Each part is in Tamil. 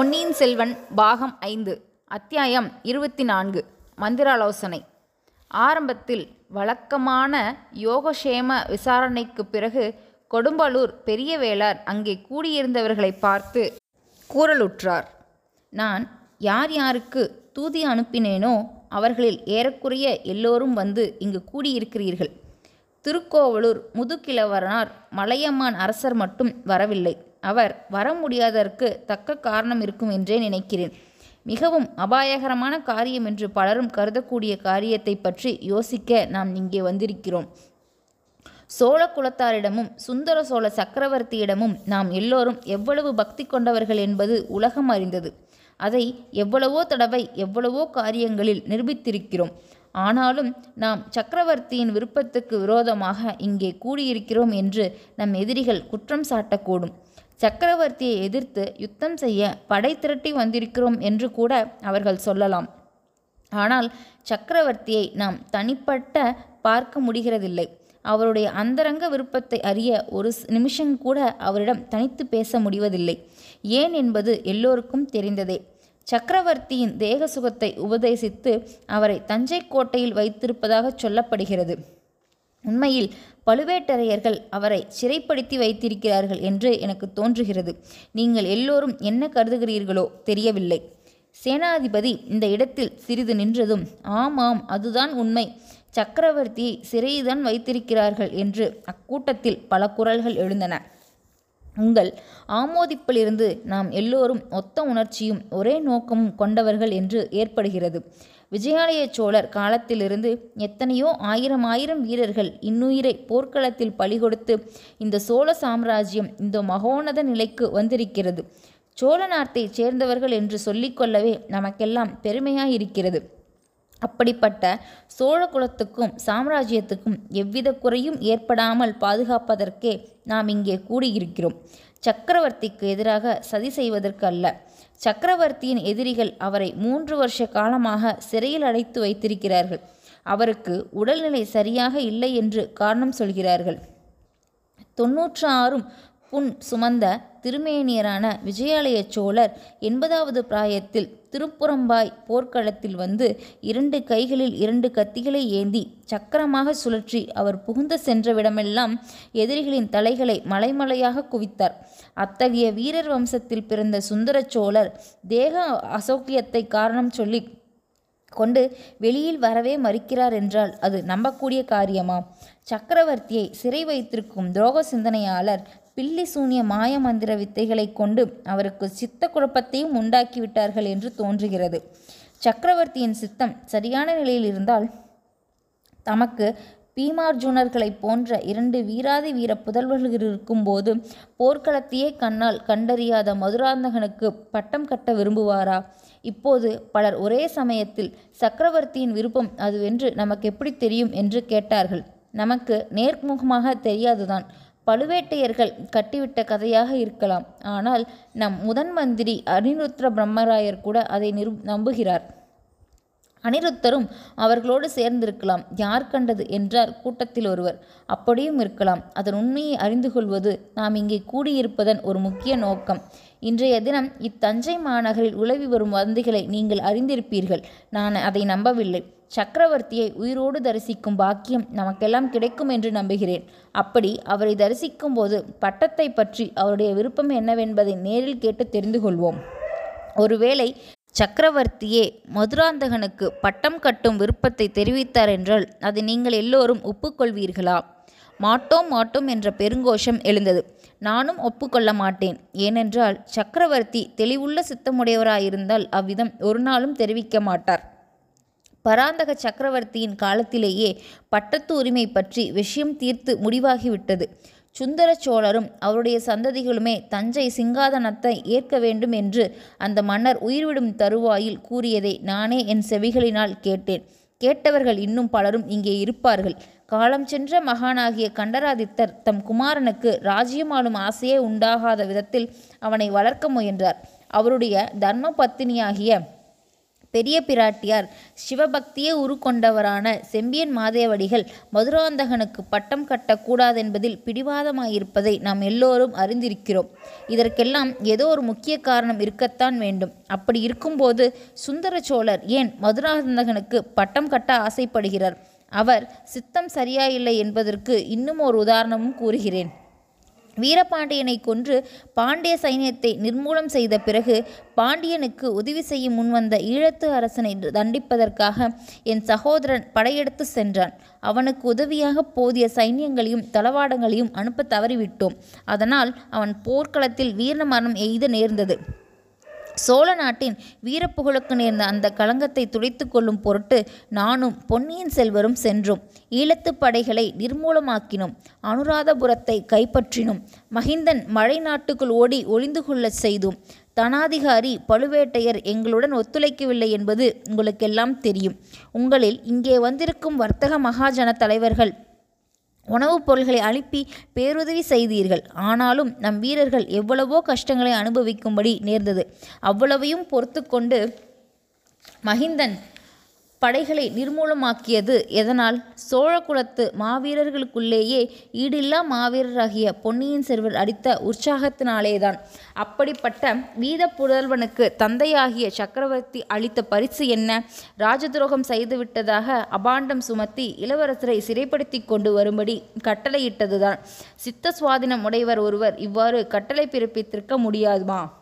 பொன்னியின் செல்வன் பாகம் ஐந்து அத்தியாயம் இருபத்தி நான்கு மந்திராலோசனை. ஆரம்பத்தில் வழக்கமான யோகக்ஷேம விசாரணைக்குப் பிறகு கொடும்பாலூர் பெரிய வேளார் அங்கே கூடியிருந்தவர்களை பார்த்து கூறலுற்றார். நான் யார் யாருக்கு தூதி அனுப்பினேனோ அவர்களில் ஏறக்குறைய எல்லோரும் வந்து இங்கு கூடியிருக்கிறீர்கள். திருக்கோவலூர் முதுகிழவரனார் மலையம்மான் அரசர் மட்டும் வரவில்லை. அவர் வர முடியாததற்கு தக்க காரணம் இருக்கும் என்றே நினைக்கிறேன். மிகவும் அபாயகரமான காரியம் என்று பலரும் கருதக்கூடிய காரியத்தை பற்றி யோசிக்க நாம் இங்கே வந்திருக்கிறோம். சோழ குலத்தாரிடமும் சுந்தர சோழ சக்கரவர்த்தியிடமும் நாம் எல்லோரும் எவ்வளவு பக்தி கொண்டவர்கள் என்பது உலகம் அறிந்தது. அதை எவ்வளவோ தடவை எவ்வளவோ காரியங்களில் நிரூபித்திருக்கிறோம். ஆனாலும் நாம் சக்கரவர்த்தியின் விருப்பத்துக்கு விரோதமாக இங்கே கூடியிருக்கிறோம் என்று நம் எதிரிகள் குற்றம் சாட்டக்கூடும். சக்கரவர்த்தியை எதிர்த்து யுத்தம் செய்ய படை திரட்டி வந்திருக்கிறோம் என்று கூட அவர்கள் சொல்லலாம். ஆனால் சக்கரவர்த்தியை நாம் தனிப்பட்ட பார்க்க முடிகிறதில்லை. அவருடைய அந்தரங்க விருப்பத்தை அறிய ஒரு நிமிஷம் கூட அவரிடம் தனித்து பேச முடிவதில்லை. ஏன் என்பது எல்லோருக்கும் தெரிந்ததே. சக்கரவர்த்தியின் தேக சுகத்தை உபதேசித்து அவரை தஞ்சை கோட்டையில் வைத்திருப்பதாக சொல்லப்படுகிறது. உண்மையில் பழுவேட்டரையர்கள் அவரை சிறைப்படுத்தி வைத்திருக்கிறார்கள் என்று எனக்கு தோன்றுகிறது. நீங்கள் எல்லோரும் என்ன கருதுகிறீர்களோ தெரியவில்லை. சேனாதிபதி இந்த இடத்தில் சிறிது நின்றதும் ஆமாம் அதுதான் உண்மை. சக்கரவர்த்தியை சிறைதான் வைத்திருக்கிறார்கள் என்று அக்கூட்டத்தில் பல குரல்கள் எழுந்தன. உங்கள் ஆமோதிப்பிலிருந்து நாம் எல்லோரும் ஒத்த உணர்ச்சியும் ஒரே நோக்கமும் கொண்டவர்கள் என்று ஏற்படுகிறது. விஜயாலய சோழர் காலத்திலிருந்து எத்தனையோ ஆயிரம் ஆயிரம் வீரர்கள் இன்னுயிரை போர்க்களத்தில் பலிகொடுத்து இந்த சோழ சாம்ராஜ்யம் இந்த மகோனத நிலைக்கு வந்திருக்கிறது. சோழ நாட்டைச் சேர்ந்தவர்கள் என்று சொல்லிக்கொள்ளவே நமக்கெல்லாம் பெருமையாயிருக்கிறது. அப்படிப்பட்ட சோழ குலத்துக்கும் சாம்ராஜ்யத்துக்கும் எவ்வித குறையும் ஏற்படாமல் பாதுகாப்பதற்கே நாம் இங்கே கூடியிருக்கிறோம். சக்கரவர்த்திக்கு எதிராக சதி செய்வதற்கு அல்ல. சக்கரவர்த்தியின் எதிரிகள் அவரை மூன்று வருஷ காலமாக சிறையில் அடைத்து வைத்திருக்கிறார்கள். அவருக்கு உடல்நிலை சரியாக இல்லை என்று காரணம் சொல்கிறார்கள். தொன்னூற்று ஆறும் புண் சுமந்த திருமேனியரான விஜயாலய சோழர் எண்பதாவது பிராயத்தில் திருப்புறம்பாய் போர்க்களத்தில் வந்து இரண்டு கைகளில் இரண்டு கத்திகளை ஏந்தி சக்கரமாக சுழற்றி அவர் புகுந்த சென்றவிடமெல்லாம் எதிரிகளின் தலைகளை மலைமலையாக குவித்தார். அத்தகைய வீரர் வம்சத்தில் பிறந்த சுந்தர சோழர் தேக அசௌக்கியத்தை காரணம் சொல்லி கொண்டு வெளியில் வரவே மறுக்கிறார் என்றால் அது நம்பக்கூடிய காரியமா? சக்கரவர்த்தியை சிறை வைத்திருக்கும் துரோக சிந்தனையாளர் பில்லி சூனிய மாய மந்திர வித்தைகளை கொண்டு அவருக்கு சித்த குழப்பத்தையும் உண்டாக்கிவிட்டார்கள் என்று தோன்றுகிறது. சக்கரவர்த்தியின் சித்தம் சரியான நிலையில் இருந்தால் தமக்கு பீமார்ஜுனர்களைப் போன்ற இரண்டு வீராதி வீர புதல்வர்கள் இருக்கும்போது போர்க்களத்தையே கண்ணால் கண்டறியாத மதுராந்தகனுக்கு பட்டம் கட்ட விரும்புவாரா? இப்போது பலர் ஒரே சமயத்தில் சக்கரவர்த்தியின் விருப்பம் அதுவென்று நமக்கு எப்படி தெரியும்? என்று கேட்டார்கள். நமக்கு நேர்முகமாக தெரியாதுதான். பழுவேட்டையர்கள் கட்டிவிட்ட கதையாக இருக்கலாம். ஆனால் நம் முதன் மந்திரி அனிருத்ர பிரம்மராயர் கூட அதை நிரு நம்புகிறார். அனிருத்தரும் அவர்களோடு சேர்ந்திருக்கலாம். யார் கண்டது என்றார் கூட்டத்தில் ஒருவர். அப்படியும் இருக்கலாம். அதன் உண்மையை அறிந்து கொள்வது நாம் இங்கே கூடியிருப்பதன் ஒரு முக்கிய நோக்கம். இன்றைய தினம் இத்தஞ்சை மாநகரில் உலவி வரும் வந்திகளை நீங்கள் அறிந்திருப்பீர்கள். நான் அதை நம்பவில்லை. சக்கரவர்த்தியை உயிரோடு தரிசிக்கும் பாக்கியம் நமக்கெல்லாம் கிடைக்கும் என்று நம்புகிறேன். அப்படி அவரை தரிசிக்கும் போது பட்டத்தை பற்றி அவருடைய விருப்பம் என்னவென்பதை நேரில் கேட்டு தெரிந்து கொள்வோம். ஒருவேளை சக்கரவர்த்தியே மதுராந்தகனுக்கு பட்டம் கட்டும் விருப்பத்தை தெரிவித்தார் என்றால் அதை நீங்கள் எல்லோரும் ஒப்புக்கொள்வீர்களா? மாட்டோம் மாட்டோம் என்ற பெருங்கோஷம் எழுந்தது. நானும் ஒப்புக்கொள்ள மாட்டேன். ஏனென்றால் சக்கரவர்த்தி தெளிவுள்ள சித்தமுடையவராயிருந்தால் அவ்விதம் ஒரு நாளும் தெரிவிக்க மாட்டார். பராந்தக சக்கரவர்த்தியின் காலத்திலேயே பட்டத்து உரிமை பற்றி விஷயம் தீர்த்து முடிவாகிவிட்டது. சுந்தர சோழரும் அவருடைய சந்ததிகளுமே தஞ்சை சிங்காதனத்தை ஏற்க வேண்டும் என்று அந்த மன்னர் உயிர்விடும் தருவாயில் கூறியதை நானே என் செவிகளினால் கேட்டேன். கேட்டவர்கள் இன்னும் பலரும் இங்கே இருப்பார்கள். காலம் சென்ற மகானாகிய கண்டராதித்தர் தம் குமாரனுக்கு ராஜ்யமாளும் ஆசையே உண்டாகாத விதத்தில் அவனை வளர்க்க முயன்றார். அவருடைய தர்ம பத்தினியாகிய பெரிய பிராட்டியார் சிவபக்தியே உருக்கொண்டவரான செம்பியன் மாதேவடிகள் மதுராந்தகனுக்கு பட்டம் கட்டக்கூடாதென்பதில் பிடிவாதமாயிருப்பதை நாம் எல்லோரும் அறிந்திருக்கிறோம். இதற்கெல்லாம் ஏதோ ஒரு முக்கிய காரணம் இருக்கத்தான் வேண்டும். அப்படி இருக்கும்போது சுந்தர சோழர் ஏன் மதுராந்தகனுக்கு பட்டம் கட்ட ஆசைப்படுகிறார்? அவர் சித்தம் சரியாயில்லை என்பதற்கு இன்னும் ஒரு உதாரணமும் கூறுகிறேன். வீரபாண்டியனை கொன்று பாண்டிய சைன்யத்தை நிர்மூலம் செய்த பிறகு பாண்டியனுக்கு உதவி செய்ய முன்வந்த ஈழத்து அரசனை தண்டிப்பதற்காக என் சகோதரன் படையெடுத்து சென்றான். அவனுக்கு உதவியாக போதிய சைன்யங்களையும் தளவாடங்களையும் அனுப்ப தவறிவிட்டோம். அதனால் அவன் போர்க்களத்தில் வீர மரணம் எய்த நேர்ந்தது. சோழ நாட்டின் வீரப்புகழுக்கு நேர்ந்த அந்த களங்கத்தை துடைத்து கொள்ளும் பொருட்டு நானும் பொன்னியின் செல்வரும் சென்றோம். ஈழத்து படைகளை நிர்மூலமாக்கினோம். அனுராதபுரத்தை கைப்பற்றினோம். மகிந்தன் மழை நாட்டுக்குள் ஓடி ஒளிந்து கொள்ளச் செய்தோம். தனாதிகாரி பழுவேட்டையர் எங்களுடன் ஒத்துழைக்கவில்லை என்பது உங்களுக்கெல்லாம் தெரியும். உங்களில் இங்கே வந்திருக்கும் வர்த்தக மகாஜன தலைவர்கள் உணவுப் பொருள்களை அனுப்பி பேருதவி செய்தீர்கள். ஆனாலும் நம் வீரர்கள் எவ்வளவோ கஷ்டங்களை அனுபவிக்கும்படி நேர்ந்தது. அவ்வளவையும் பொறுத்து கொண்டு மகிந்தன் படைகளை நிர்மூலமாக்கியது. எதனால்? சோழகுலத்து மாவீரர்களுக்குள்ளேயே ஈடில்லா மாவீரராகிய பொன்னியின் செல்வர் அடித்த உற்சாகத்தினாலேதான். அப்படிப்பட்ட வீத புதல்வனுக்கு தந்தையாகிய சக்கரவர்த்தி அளித்த பரிசு என்ன? ராஜதுரோகம் செய்துவிட்டதாக அபாண்டம் சுமத்தி இளவரசரை சிறைப்படுத்தி கொண்டு வரும்படி கட்டளையிட்டதுதான். சித்த சுவாதினம் உடையவர் ஒருவர் இவ்வாறு கட்டளை பிறப்பித்திருக்க முடியாதுமா?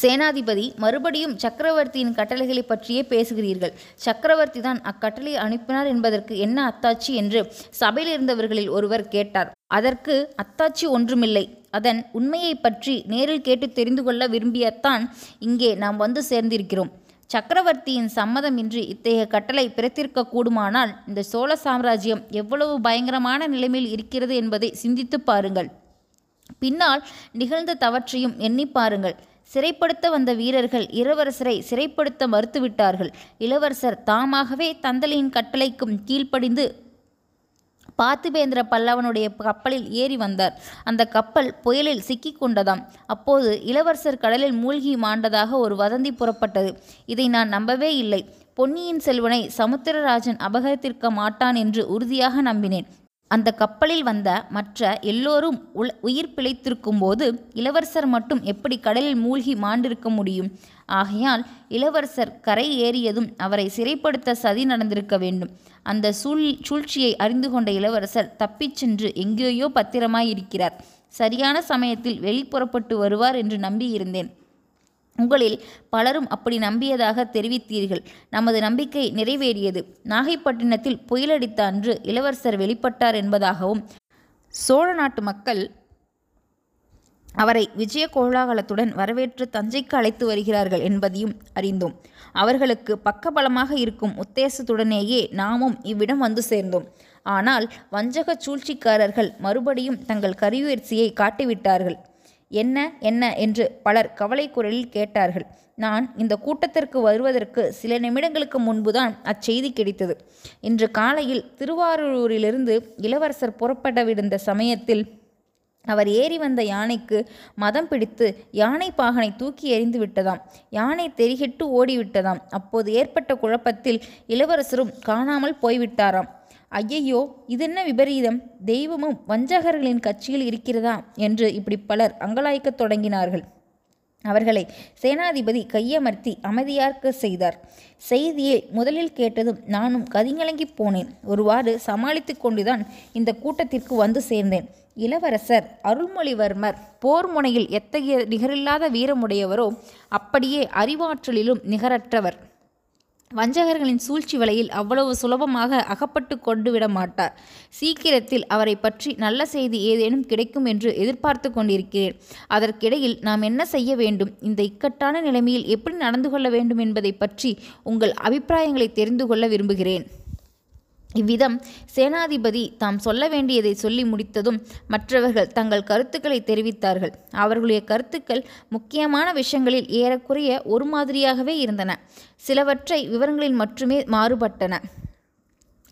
சேனாதிபதி மறுபடியும் சக்கரவர்த்தியின் கட்டளைகளை பற்றியே பேசுகிறீர்கள். சக்கரவர்த்தி தான் அக்கட்டளை அனுப்பினார் என்பதற்கு என்ன அத்தாட்சி என்று சபையில் இருந்தவர்களில் ஒருவர் கேட்டார். அதற்கு அத்தாட்சி ஒன்றுமில்லை. அதன் உண்மையை பற்றி நேரில் கேட்டு தெரிந்து கொள்ள விரும்பியத்தான் இங்கே நாம் வந்து சேர்ந்திருக்கிறோம். சக்கரவர்த்தியின் சம்மதமின்றி இத்தகைய கட்டளை பிறத்திருக்க கூடுமானால் இந்த சோழ சாம்ராஜ்யம் எவ்வளவு பயங்கரமான நிலைமையில் இருக்கிறது என்பதை சிந்தித்து பாருங்கள். பின்னால் நிகழ்ந்த தவற்றையும் எண்ணி பாருங்கள். சிறைப்படுத்த வந்த வீரர்கள் இளவரசரை சிறைப்படுத்த மறுத்துவிட்டார்கள். இளவரசர் தாமாகவே தந்தலியின் கட்டளைக்கும் கீழ்ப்படிந்து பார்த்திபேந்திர பல்லவனுடைய கப்பலில் ஏறி வந்தார். அந்த கப்பல் புயலில் சிக்கிக் கொண்டதாம். அப்போது இளவரசர் கடலில் மூழ்கி மாண்டதாக ஒரு வதந்தி புறப்பட்டது. இதை நான் நம்பவே இல்லை. பொன்னியின் செல்வனை சமுத்திரராஜன் அபகரித்திருக்க மாட்டான் என்று உறுதியாக நம்பினேன். அந்த கப்பலில் வந்த மற்ற எல்லோரும் உல உயிர் பிழைத்திருக்கும் போது இளவரசர் மட்டும் எப்படி கடலில் மூழ்கி மாண்டிருக்க முடியும்? ஆகையால் இளவரசர் கரை ஏறியதும் அவரை சிறைப்படுத்த சதி நடந்திருக்க வேண்டும். அந்த சூழ் சூழ்ச்சியை அறிந்து கொண்ட இளவரசர் தப்பிச் சென்று எங்கேயோ பத்திரமாயிருக்கிறார். சரியான சமயத்தில் வெளிப்புறப்பட்டு வருவார் என்று நம்பியிருந்தேன். உங்களில் பலரும் அப்படி நம்பியதாக தெரிவித்தீர்கள். நமது நம்பிக்கை நிறைவேறியது. நாகைப்பட்டினத்தில் புயலடித்த அன்று இளவரசர் வெளிப்பட்டார் என்பதாகவும் சோழ நாட்டு மக்கள் அவரை விஜய கோலாகலத்துடன் வரவேற்று தஞ்சைக்கு அழைத்து வருகிறார்கள் என்பதையும் அறிந்தோம். அவர்களுக்கு பக்கபலமாக இருக்கும் உத்தேசத்துடனேயே நாமும் இவ்விடம் வந்து சேர்ந்தோம். ஆனால் வஞ்சக சூழ்ச்சிக்காரர்கள் மறுபடியும் தங்கள் கரியுயர்ச்சியை காட்டிவிட்டார்கள். என்ன என்ன என்று பலர் கவலை குரலில் கேட்டார்கள். நான் இந்த கூட்டத்திற்கு வருவதற்கு சில நிமிடங்களுக்கு முன்புதான் அச்செய்தி கிடைத்தது. இன்று காலையில் திருவாரூரிலிருந்து இளவரசர் புறப்படவிருந்த சமயத்தில் அவர் ஏறி வந்த யானைக்கு மதம் பிடித்து யானை பாகனை தூக்கி எறிந்து விட்டதாம். யானை தெரிகிட்டு ஓடிவிட்டதாம். அப்போது ஏற்பட்ட குழப்பத்தில் இளவரசரும் காணாமல் போய்விட்டாராம். ஐயையோ இதென்ன விபரீதம்? தெய்வமும் வஞ்சகர்களின் கட்சியில் இருக்கிறதா? என்று இப்படி பலர் அங்கலாய்க்கத் தொடங்கினார்கள். அவர்களை சேனாதிபதி கையமர்த்தி அமைதியார்க்க செய்தார். செய்தியை முதலில் கேட்டதும் நானும் கதிங்கலங்கி போனேன். ஒருவாறு சமாளித்து கொண்டுதான் இந்த கூட்டத்திற்கு வந்து சேர்ந்தேன். இளவரசர் அருள்மொழிவர்மர் போர் முனையில் எத்தகைய நிகரில்லாத வீரமுடையவரோ அப்படியே அறிவாற்றலிலும் நிகரற்றவர். வஞ்சகர்களின் சூழ்ச்சி வலையில் அவ்வளவு சுலபமாக அகப்பட்டு கொண்டு விட மாட்டார் சீக்கிரத்தில் அவரை பற்றி நல்ல செய்தி ஏதேனும் கிடைக்கும் என்று எதிர்பார்த்து கொண்டிருக்கிறேன். அதற்கிடையில் நாம் என்ன செய்ய வேண்டும்? இந்த இக்கட்டான நிலைமையில் எப்படி நடந்து கொள்ள வேண்டும் என்பதை பற்றி உங்கள் அபிப்பிராயங்களை தெரிந்து கொள்ள விரும்புகிறேன். இவ்விதம் சேனாதிபதி தாம் சொல்ல வேண்டியதை சொல்லி முடித்ததும் மற்றவர்கள் தங்கள் கருத்துக்களை தெரிவித்தார்கள். அவர்களுடைய கருத்துக்கள் முக்கியமான விஷயங்களில் ஏறக்குறைய ஒரு மாதிரியாகவே இருந்தன. சிலவற்றை விவரங்களில் மட்டுமே மாறுபட்டன.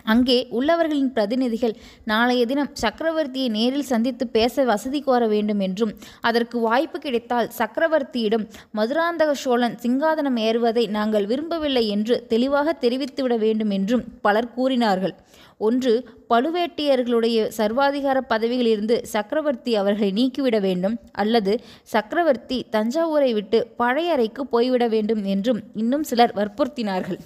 அங்கே உள்ளவர்களின் பிரதிநிதிகள் நாளைய தினம் சக்கரவர்த்தியை நேரில் சந்தித்து பேச வசதி கோர வேண்டும் என்றும் அதற்கு வாய்ப்பு கிடைத்தால் சக்கரவர்த்தியிடம் மதுராந்தக சோழன் சிங்காதனம் ஏறுவதை நாங்கள் விரும்பவில்லை என்று தெளிவாக தெரிவித்துவிட வேண்டும் என்றும் பலர் கூறினார்கள். ஒன்று பழுவேட்டியர்களுடைய சர்வாதிகார பதவியிலிருந்து சக்கரவர்த்தி அவர்களை நீக்கிவிட வேண்டும். அல்லது சக்கரவர்த்தி தஞ்சாவூரை விட்டு பழையறைக்கு போய்விட வேண்டும் என்றும் இன்னும் சிலர் வற்புறுத்தினார்கள்.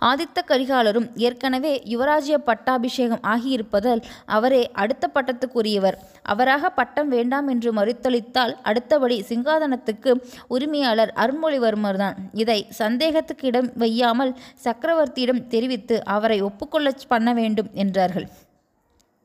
ஆதித்த கரிகாலரும் ஏற்கனவே யுவராஜ்ய பட்டாபிஷேகம் ஆகியிருப்பதால் அவரே அடுத்த பட்டத்துக்குரியவர். அவராக பட்டம் வேண்டாம் என்று மறுத்தளித்தால் அடுத்தபடி சிங்காதனத்துக்கு உரிமையாளர் அருண்மொழிவர்மர்தான் இதை சந்தேகத்துக்கு இடம் வையாமல் சக்கரவர்த்தியிடம் தெரிவித்து அவரை ஒப்புக்கொள்ள பண்ண வேண்டும் என்றார்கள்.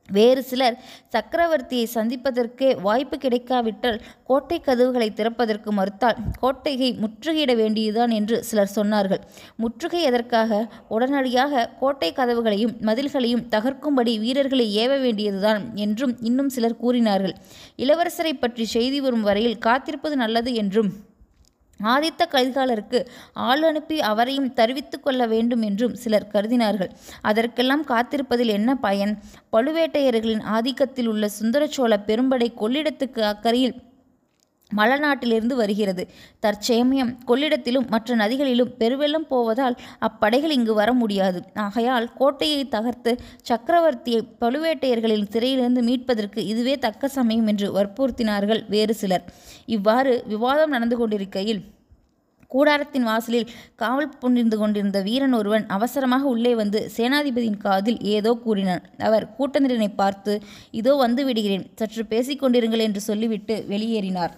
வேறு சிலர் சக்கரவர்த்தியை சந்திப்பதற்கே வாய்ப்பு கிடைக்காவிட்டால் கோட்டை கதவுகளை திறப்பதற்கு மறுத்தால் கோட்டையை முற்றுகையிட வேண்டியதுதான் என்று சிலர் சொன்னார்கள். முற்றுகை எதற்காக? உடனடியாக கோட்டை கதவுகளையும் மதில்களையும் தகர்க்கும்படி வீரர்களை ஏவ வேண்டியதுதான் என்றும் இன்னும் சிலர் கூறினார்கள். இளவரசரை பற்றி செய்தி வரும் வரையில் காத்திருப்பது நல்லது என்றும் ஆதித்த கரிகாலருக்கு ஆள் அனுப்பி அவரையும் தருவித்து கொள்ள வேண்டும் என்றும் சிலர் கருதினார்கள். அதற்கெல்லாம் காத்திருப்பதில் என்ன பயன்? பழுவேட்டையர்களின் ஆதிக்கத்தில் உள்ள சுந்தரச்சோழ பெரும்படை கொள்ளிடத்துக்கு அக்கறையில் மலநாட்டிலிருந்து வருகிறது. தற்சமயம். கொள்ளிடத்திலும் மற்ற நதிகளிலும் பெருவெள்ளம் போவதால் அப்படைகள் இங்கு வர முடியாது. ஆகையால் கோட்டையை தகர்த்து சக்கரவர்த்தியை பழுவேட்டையர்களின் சிறையிலிருந்து மீட்பதற்கு இதுவே தக்க சமயம் என்று வற்புறுத்தினார்கள் வேறு சிலர். இவ்வாறு விவாதம் நடந்து கொண்டிருக்கையில் கூடாரத்தின் வாசலில் காவல் புரிந்து கொண்டிருந்த வீரன் ஒருவன் அவசரமாக உள்ளே வந்து சேனாதிபதியின் காதில் ஏதோ கூறினான். அவர் கூட்டத்தினரை பார்த்து இதோ வந்து விடுகிறேன். சற்று பேசிக்கொண்டிருங்கள் என்று சொல்லிவிட்டு வெளியேறினார்.